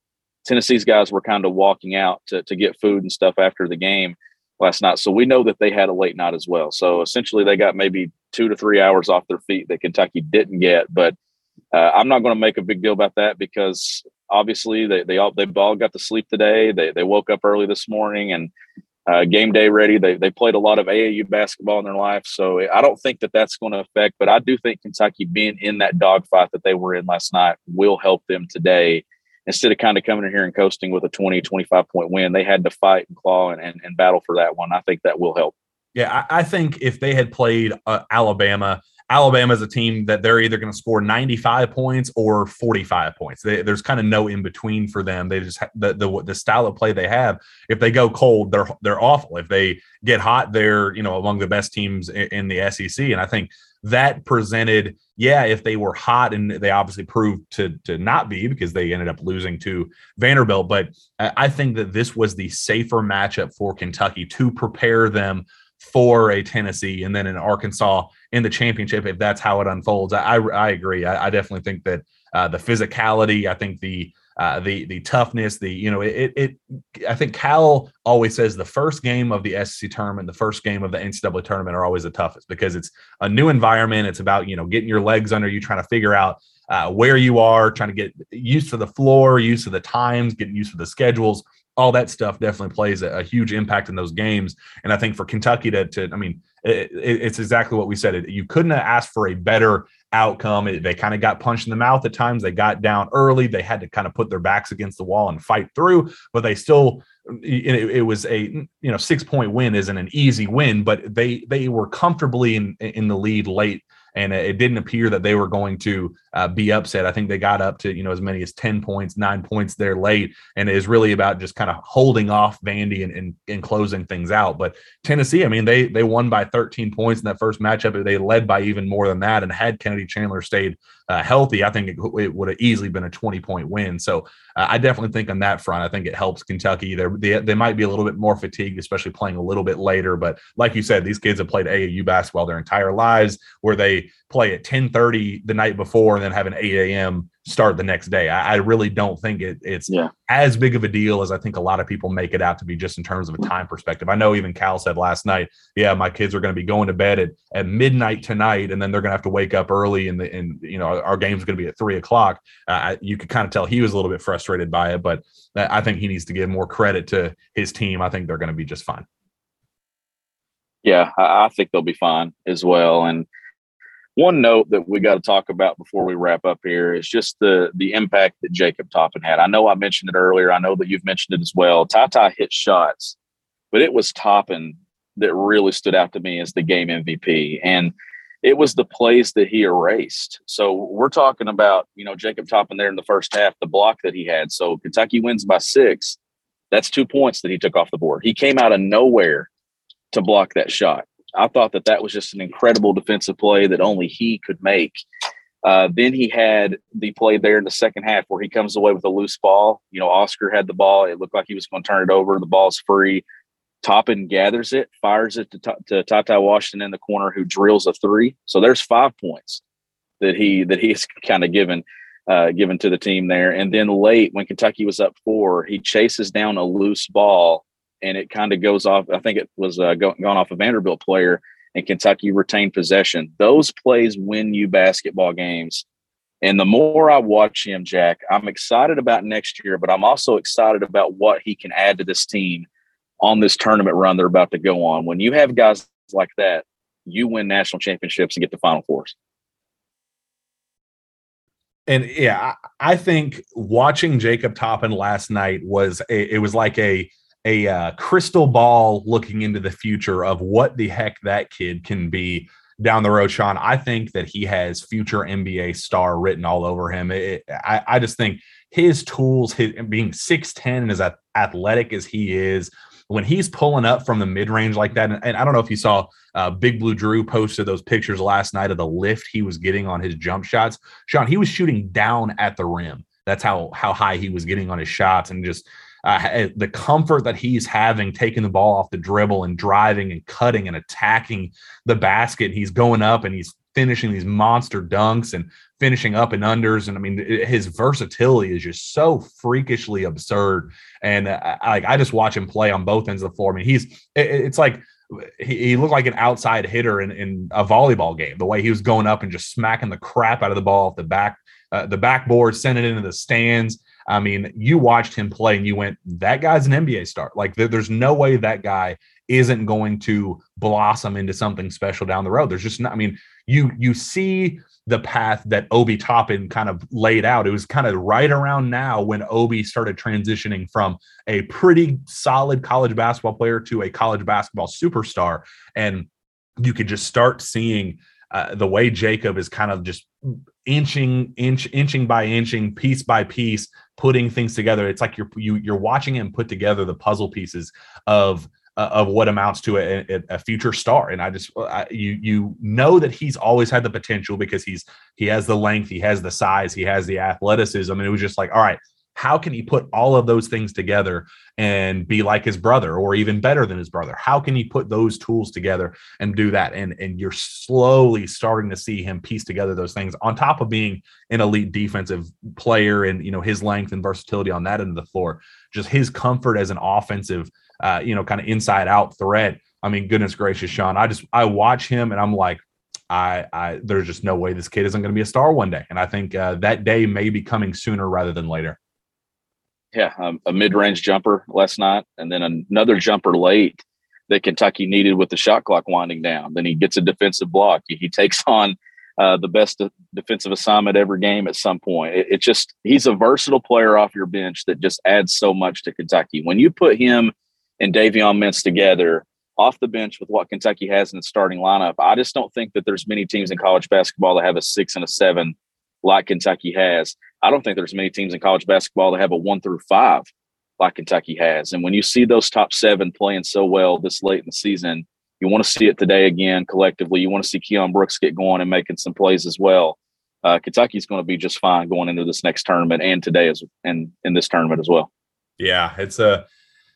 Tennessee's guys were kind of walking out to, to get food and stuff after the game last night. So we know that they had a late night as well. So essentially, they got maybe two to three hours off their feet that Kentucky didn't get. But uh, I'm not going to make a big deal about that because obviously they they all they've all got to sleep today. They they woke up early this morning and uh, game day ready. They they played a lot of AAU basketball in their life, so I don't think that that's going to affect. But I do think Kentucky being in that dogfight that they were in last night will help them today instead of kind of coming in here and coasting with a 20, 25 point win, they had to fight and claw and, and, and battle for that one. I think that will help. Yeah, I, I think if they had played uh, Alabama, Alabama is a team that they're either going to score 95 points or 45 points. They, there's kind of no in between for them. They just the, the the style of play they have. If they go cold, they're they're awful. If they get hot, they're you know among the best teams in, in the SEC. And I think that presented yeah, if they were hot and they obviously proved to to not be because they ended up losing to Vanderbilt, but I think that this was the safer matchup for Kentucky to prepare them for a Tennessee and then in Arkansas in the championship if that's how it unfolds. I I, I agree. I, I, definitely think that uh, the physicality, I think the uh, the the toughness, the you know it it I think Cal always says the first game of the SEC tournament, the first game of the NCAA tournament are always the toughest because it's a new environment. It's about you know getting your legs under you, trying to figure out uh, where you are, trying to get used to the floor, used to the times, getting used to the schedules. All that stuff definitely plays a, a huge impact in those games. And I think for Kentucky to, to I mean, it, it, it's exactly what we said. You couldn't have asked for a better outcome. They kind of got punched in the mouth at times. They got down early. They had to kind of put their backs against the wall and fight through, but they still it, it, was a you know six point win isn't an easy win but they they were comfortably in in the lead late and it didn't appear that they were going to uh, be upset. I think they got up to you know as many as ten points, nine points there late, and it is really about just kind of holding off Vandy and, and, and closing things out. But Tennessee, I mean, they they won by 13 points in that first matchup. They led by even more than that, and had Kennedy Chandler stayed uh, healthy, I think it, it, would have easily been a 20 point win. So uh, I definitely think on that front, I think it helps Kentucky. They're, they they might be a little bit more fatigued, especially playing a little bit later. But like you said, these kids have played AAU basketball their entire lives, where they play at 10:30 the night before and then have an 8 a.m start the next day. I, I really don't think it, it's yeah. as big of a deal as I think a lot of people make it out to be just in terms of a time perspective. I know even Cal said last night, yeah, my kids are going to be going to bed at, at midnight tonight, and then they're going to have to wake up early and the, and, you know, our game's going to be at three o'clock. Uh, you could kind of tell he was a little bit frustrated by it, but I think he needs to give more credit to his team. I think they're going to be just fine. Yeah, I, I think they'll be fine as well. And, one note that we got to talk about before we wrap up here is just the the impact that Jacob Toppin had. I know I mentioned it earlier. I know that you've mentioned it as well. Tata hit shots, but it was Toppin that really stood out to me as the game MVP. And it was the plays that he erased. So we're talking about, you know, Jacob Toppin there in the first half, the block that he had. So Kentucky wins by six. That's two points that he took off the board. He came out of nowhere to block that shot. I thought that that was just an incredible defensive play that only he could make. Uh, then he had the play there in the second half where he comes away with a loose ball. You know, Oscar had the ball. It looked like he was going to turn it over. The ball's free. Toppin gathers it, fires it to, to Tata Washington in the corner, who drills a three. So there's five points that he that he's kind of given uh, given to the team there. And then late, when Kentucky was up four, he chases down a loose ball and it kind of goes off. I think it was uh, go, gone off a Vanderbilt player, and Kentucky retained possession. Those plays win you basketball games And the more I watch him, Jack, I'm excited about next year, but I'm also excited about what he can add to this team on this tournament run they're about to go on. When you have guys like that, you win national championships and get the Final Fours. And yeah, I, think watching Jacob Toppin last night was a, it was like a a uh, crystal ball looking into the future of what the heck that kid can be down the road. Shawn, I think that he has future NBA star written all over him. It, I, I just think his tools, his being six ten and as athletic as he is, when he's pulling up from the mid range like that, and, and, I don't know if you saw uh, Big Blue Drew posted those pictures last night of the lift he was getting on his jump shots. Shawn, he was shooting down at the rim. That's how how high he was getting on his shots, and just uh, eh, the comfort that he's having taking the ball off the dribble and driving and cutting and attacking the basket. He's going up and he's finishing these monster dunks and finishing up and unders. And I mean, his versatility is just so freakishly absurd. And uh, I, I just watch him play on both ends of the floor. I mean, he's it's like he, he looked like an outside hitter in, in a volleyball game. The way he was going up and just smacking the crap out of the ball off the back uh, the backboard, sent it into the stands. I mean, you watched him play and you went, that guy's an NBA star. Like, there, there's no way that guy isn't going to blossom into something special down the road. There's just not, I mean, you you see the path that Obi Toppin kind of laid out. It was kind of right around now when Obi started transitioning from a pretty solid college basketball player to a college basketball superstar. And you could just start seeing uh, the way Jacob is kind of just inching, inch, inching by inching, piece by piece, putting things together. It's like you're you, you're watching him put together the puzzle pieces of uh, of what amounts to a, a, future star. And I just I, you you know that he's always had the potential because he's he has the length, he has the size, he has the athleticism, and it was just like, all right, how can he put all of those things together and be like his brother or even better than his brother how can he put those tools together and do that and and you're slowly starting to see him piece together those things on top of being an elite defensive player and you know his length and versatility on that end of the floor just his comfort as an offensive uh, you know, kind of inside out threat. I mean, goodness gracious, Shawn, I just I watch him and I'm like, I, I there's just no way this kid isn't going to be a star one day, and I think uh, that day may be coming sooner rather than later. Yeah, um, a mid-range jumper last night, and then another jumper late that Kentucky needed with the shot clock winding down. Then he gets a defensive block. He, takes (laughs) on uh, the best defensive assignment every game at some point. It, it just he's a versatile player off your bench that just adds so much to Kentucky. When you put him and Davion Mintz together off the bench with what Kentucky has in the starting lineup, I just don't think that there's many teams in college basketball that have a six and a seven like Kentucky has. I don't think there's many teams in college basketball that have a one through five like Kentucky has. And when you see those top seven playing so well this late in the season, you want to see it today again collectively. You want to see Keion Brooks get going and making some plays as well. Uh, Kentucky's going to be just fine going into this next tournament and today as and in this tournament as well. Yeah, it's a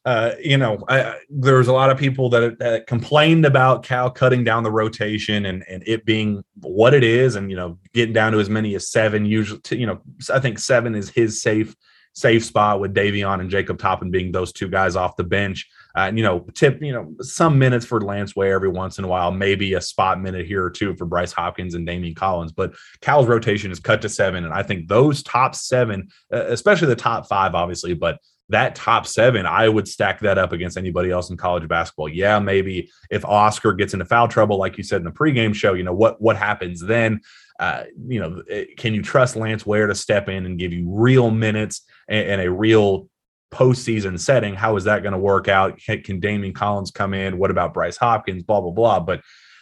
uh, you know, I, there's a lot of people that, that, complained about Cal cutting down the rotation and, and it being what it is, and you know, getting down to as many as seven. Usually, you know, I think seven is his safe safe spot with Davion and Jacob Toppin being those two guys off the bench. Uh, and, you know, tip, you know, some minutes for Lance Ware every once in a while, maybe a spot minute here or two for Bryce Hopkins and Daimion Collins. But Cal's rotation is cut to seven. And I think those top seven, uh, especially the top five, obviously, but that top seven, I would stack that up against anybody else in college basketball. Yeah, maybe if Oscar gets into foul trouble, like you said in the pregame show, you know what what happens then? Uh, you know, eh, can you trust Lance Ware to step in and give you real minutes and, and a real postseason setting? How is that going to work out? Can, can Daimion Collins come in? What about Bryce Hopkins? Blah blah blah. But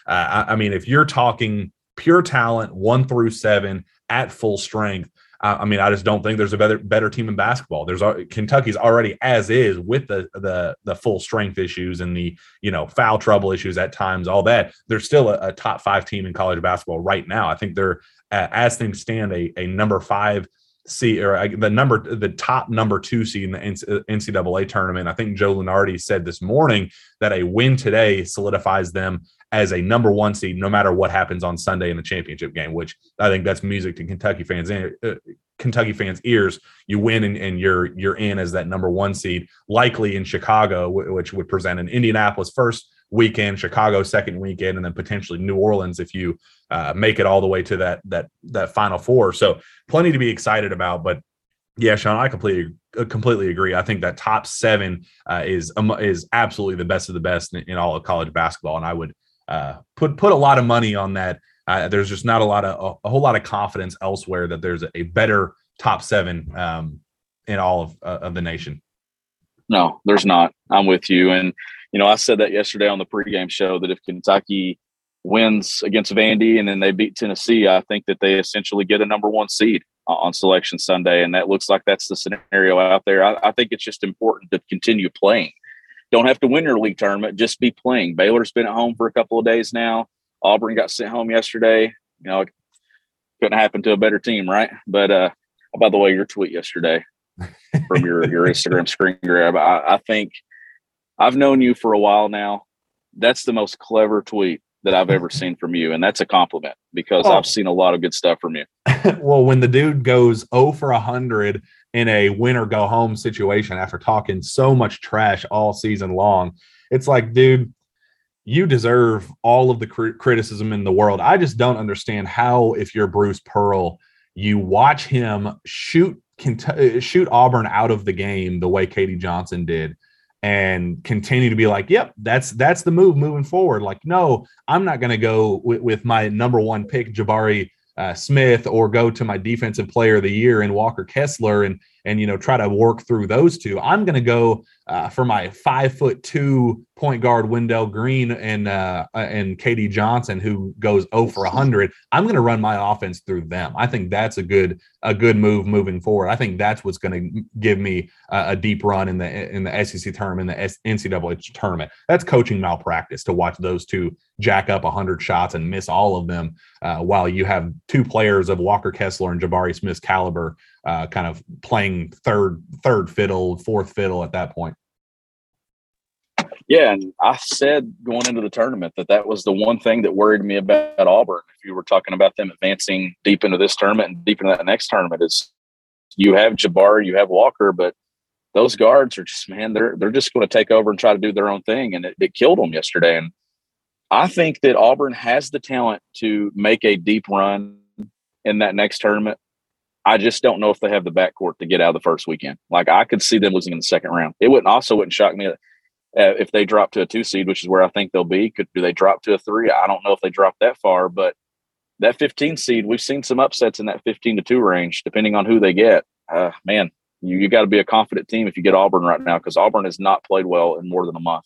uh, I, I mean, if you're talking pure talent, one through seven at full strength I mean, I just don't think there's a better better team in basketball. There's Kentucky's already as is with the the the full strength issues and the you know foul trouble issues at times, all that. They're still a, a top five team in college basketball right now. I think they're as things stand a, a number five seed or the number the top number two seed in the NCAA tournament. I think Joe Lunardi said this morning that a win today solidifies them as a number one seed, no matter what happens on Sunday in the championship game. Which I think that's music to Kentucky fans. Uh, Kentucky fans' ears. You win and, and, you're you're in as that number one seed, likely in Chicago, which would present an Indianapolis first weekend, Chicago second weekend, and then potentially New Orleans if you uh, make it all the way to that that that Final Four. So plenty to be excited about. But yeah, Shawn, I completely uh, completely agree. I think that top seven uh, is um, is absolutely the best of the best in, in all of college basketball, and I would uh, put put a lot of money on that. Uh, there's just not a lot of a, a, whole lot of confidence elsewhere that there's a better top seven um, in all of uh, of the nation. No, there's not. I'm with you, and you know I said that yesterday on the pregame show that if Kentucky wins against Vandy and then they beat Tennessee, I think that they essentially get a number one seed on Selection Sunday, and that looks like that's the scenario out there. I, I think it's just important to continue playing. Don't have to win your league tournament, just be playing. Baylor's been at home for a couple of days now. Auburn got sent home yesterday. You know, couldn't happen to a better team, right? But uh, by the way, your tweet yesterday from your your (laughs) Instagram screen grab, I, I think I've known you for a while now. That's the most clever tweet that I've ever seen from you, and that's a compliment because oh. I've seen a lot of good stuff from you. (laughs) well, when the dude goes 0 for 100 in a win or go home situation after talking so much trash all season long, it's like, dude, you deserve all of the cr- criticism in the world. I just don't understand how, if you're Bruce Pearl, you watch him shoot uh, shoot Auburn out of the game the way KD Johnson did and continue to be like, yep, that's that's the move moving forward. Like, no, I'm not going to go with, with, my number one pick, Jabari uh, Smith, or go to my defensive player of the year in Walker Kessler. And and you know try to work through those two. I'm going to go uh, for my five foot two point guard Wendell Green and uh, uh and KD Johnson who goes 0 for 100. I'm going to run my offense through them. I think that's a good a good move moving forward. I think that's what's going to give me a, a, deep run in the in the SEC tournament, in the NCAA tournament. That's coaching malpractice to watch those two jack up 100 shots and miss all of them uh, while you have two players of Walker Kessler and Jabari Smith's caliber uh, kind of playing third third fiddle, fourth fiddle at that point. Yeah, and I said going into the tournament that that was the one thing that worried me about Auburn. If you were talking about them advancing deep into this tournament and deep into that next tournament, is you have Jabbar, you have Walker, but those guards are just man, they're they're just going to take over and try to do their own thing, and it, it killed them yesterday. And I think that Auburn has the talent to make a deep run in that next tournament. I just don't know if they have the backcourt to get out of the first weekend. Like I could see them losing in the second round. It wouldn't also wouldn't shock me uh, if they drop to a two seed, which is where I think they'll be. Could do they drop to a three? I don't know if they drop that far, but that 15 seed, we've seen some upsets in that 15 to two range, depending on who they get. Uh, man, you, you got to be a confident team if you get Auburn right now because Auburn has not played well in more than a month.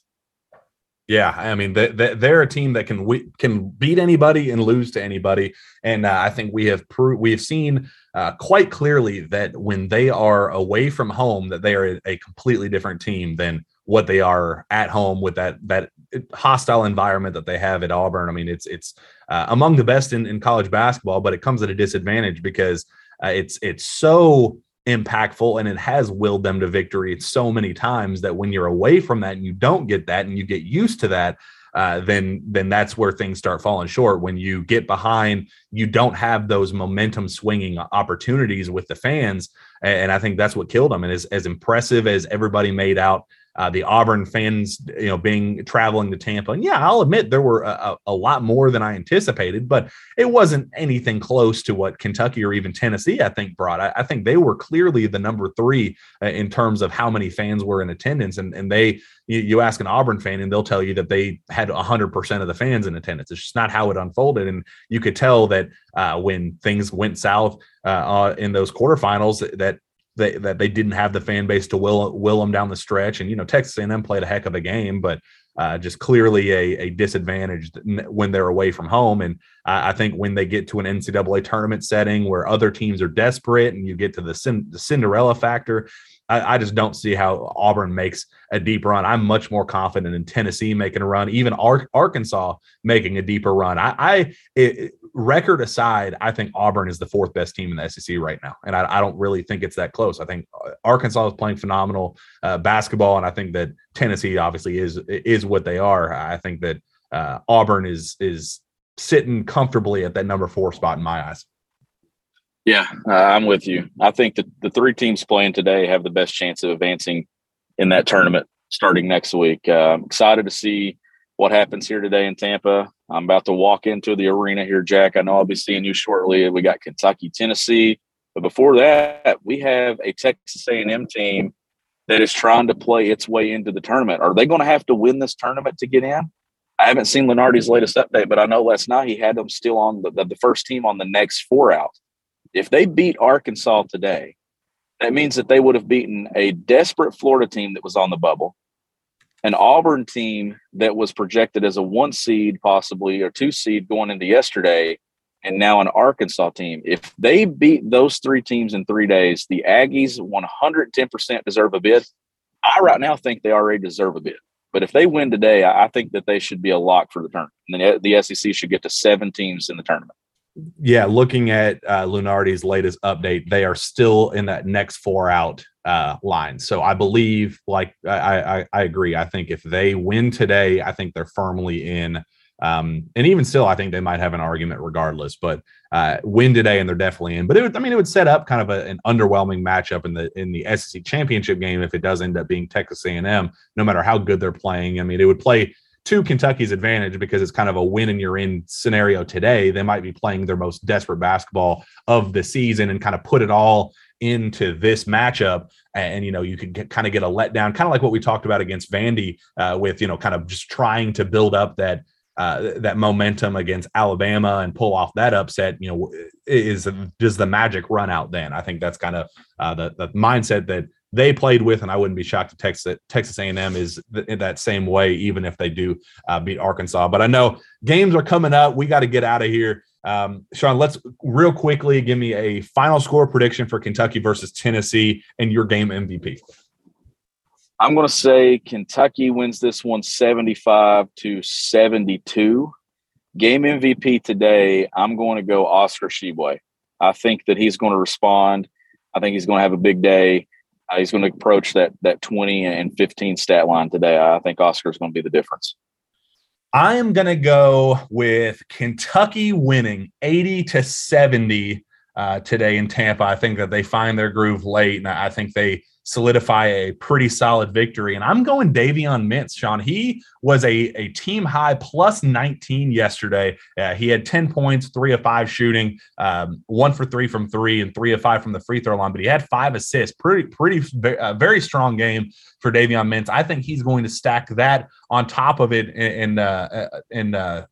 Yeah, I mean they, they're a team that can we, can beat anybody and lose to anybody, and uh, I think we have pro- we have seen uh, quite clearly that when they are away from home, that they are a completely different team than what they are at home with that that hostile environment that they have at Auburn. I mean, it's it's uh, among the best in, in college basketball, but it comes at a disadvantage because uh, it's it's so impactful and it has willed them to victory so many times that when you're away from that and you don't get that and you get used to that uh, then then that's where things start falling short. When you get behind, you don't have those momentum swinging opportunities with the fans, and I think that's what killed them. And as as impressive as everybody made out uh, the Auburn fans, you know, being traveling to Tampa. And yeah, I'll admit there were a, a, lot more than I anticipated, but it wasn't anything close to what Kentucky or even Tennessee, I think, brought. I, I think they were clearly the number three uh, in terms of how many fans were in attendance. And, and they, you, you ask an Auburn fan, and they'll tell you that they had 100% of the fans in attendance. It's just not how it unfolded. And you could tell that uh, when things went south uh, uh, in those quarterfinals, that they, that they didn't have the fan base to will will them down the stretch. And you know, Texas A&M played a heck of a game, but uh, just clearly a, a disadvantage when they're away from home. And I, I, think when they get to an NCAA tournament setting where other teams are desperate, and you get to the, the Cinderella factor, I, I, just don't see how Auburn makes a deep run. I'm much more confident in Tennessee making a run, even Ar- Arkansas making a deeper run. I, I it, record aside, I think Auburn is the fourth best team in the SEC right now, and I, I don't really think it's that close. I think uh, Arkansas is playing phenomenal uh, basketball, and I think that Tennessee obviously is is what they are. I think that uh, Auburn is is sitting comfortably at that number four spot in my eyes. Yeah, uh, I'm with you. I think that the three teams playing today have the best chance of advancing in that tournament starting next week. Uh, I'm excited to see what happens here today in Tampa. I'm about to walk into the arena here, Jack. I know I'll be seeing you shortly. We got Kentucky, Tennessee, but before that, we have a Texas A&M team that is trying to play its way into the tournament. Are they going to have to win this tournament to get in? I haven't seen Lunardi's latest update, but I know last night he had them still on the, the, the first team on the next four out. If they beat Arkansas today, that means that they would have beaten a desperate Florida team that was on the bubble, an Auburn team that was projected as a one seed, possibly, or two seed going into yesterday, and now an Arkansas team. If they beat those three teams in three days, the Aggies 110% deserve a bid. I right now think they already deserve a bid. But if they win today, I think that they should be a lock for the tournament. And the SEC should get to seven teams in the tournament. Yeah, looking at uh, Lunardi's latest update, they are still in that next four out uh, line. So I believe, like I, I, I agree. I think if they win today, I think they're firmly in. Um, and even still, I think they might have an argument regardless. But uh, win today, and they're definitely in. But it would, I mean, it would set up kind of a, an underwhelming matchup in the in the SEC championship game if it does end up being Texas A&M. No matter how good they're playing, I mean, it would play to Kentucky's advantage because it's kind of a win and you're in scenario today. They might be playing their most desperate basketball of the season and kind of put it all into this matchup. And, you know, you could get, kind of get a letdown, kind of like what we talked about against Vandy uh, with, you know, kind of just trying to build up that uh, that momentum against Alabama and pull off that upset, you know, is does the magic run out then? I think that's kind of uh, the the mindset that they played with, and I wouldn't be shocked if Texas Texas A&M is th- in that same way, even if they do uh, beat Arkansas. But I know games are coming up. We got to get out of here. Um, Shawn, let's real quickly give me a final score prediction for Kentucky versus Tennessee and your game MVP. I'm going to say Kentucky wins this one 75 to 72. Game MVP today, I'm going to go Oscar Tshiebwe. I think that he's going to respond. I think he's going to have a big day. Uh, he's going to approach that that 20 and 15 stat line today. I think Oscar's going to be the difference. I am going to go with Kentucky winning 80 to 70 uh, today in Tampa. I think that they find their groove late, and I think they solidify a pretty solid victory. And I'm going Davion Mintz, Shawn. He was a, a team high plus 19 yesterday. Uh, he had 10 points, three of five shooting, um, one for three from three, and three of five from the free throw line. But he had five assists. Pretty, pretty, uh, very strong game for Davion Mintz. I think he's going to stack that on top of it in uh, in uh,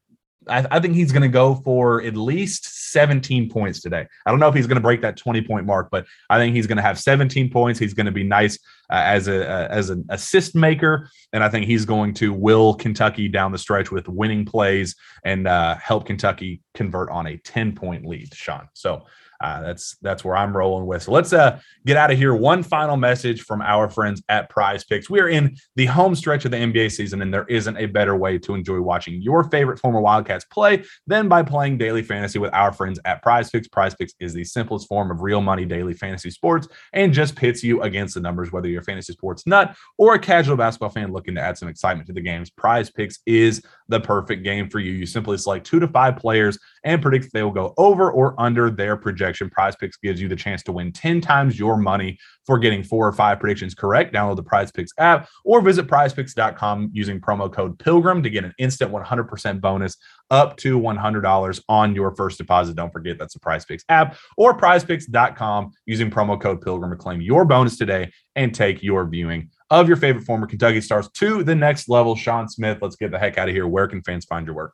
I, I think he's going to go for at least 17 points today. I don't know if he's going to break that 20 point mark, but I think he's going to have 17 points. He's going to be nice uh, as a uh, as an assist maker, and I think he's going to will Kentucky down the stretch with winning plays and uh, help Kentucky convert on a 10 point lead. Shawn, so uh, that's that's where I'm rolling with. So let's uh, get out of here. One final message from our friends at Prize Picks. We are in the home stretch of the NBA season, and there isn't a better way to enjoy watching your favorite former Wildcats play than by playing daily fantasy with our friends at Prize Picks. Prize Picks is the simplest form of real money daily fantasy sports and just pits you against the numbers, whether you're a fantasy sports nut or a casual basketball fan looking to add some excitement to the games. Prize Picks is the perfect game for you. You simply select two to five players and predict they will go over or under their projection. Prize Picks gives you the chance to win 10 times your money for getting four or five predictions correct. Download the Prize Picks app or visit prizepicks.com using promo code PILGRIM to get an instant 100% bonus up to $100 on your first deposit. Don't forget that's the Prize Picks app or prizepicks.com using promo code PILGRIM to claim your bonus today and take your viewing of your favorite former Kentucky stars to the next level. Shawn Smith, let's get the heck out of here. Where can fans find your work?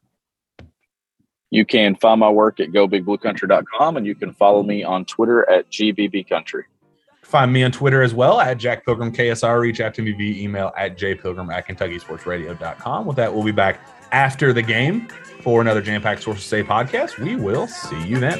You can find my work at gobigbluecountry.com and you can follow me on Twitter at GBBCountry. Find me on Twitter as well at Jack Pilgrim KSR. Reach out to me via email at jpilgrim at KentuckySportsRadio.com. With that, we'll be back after the game for another Jam Pack Sources Say podcast. We will see you then.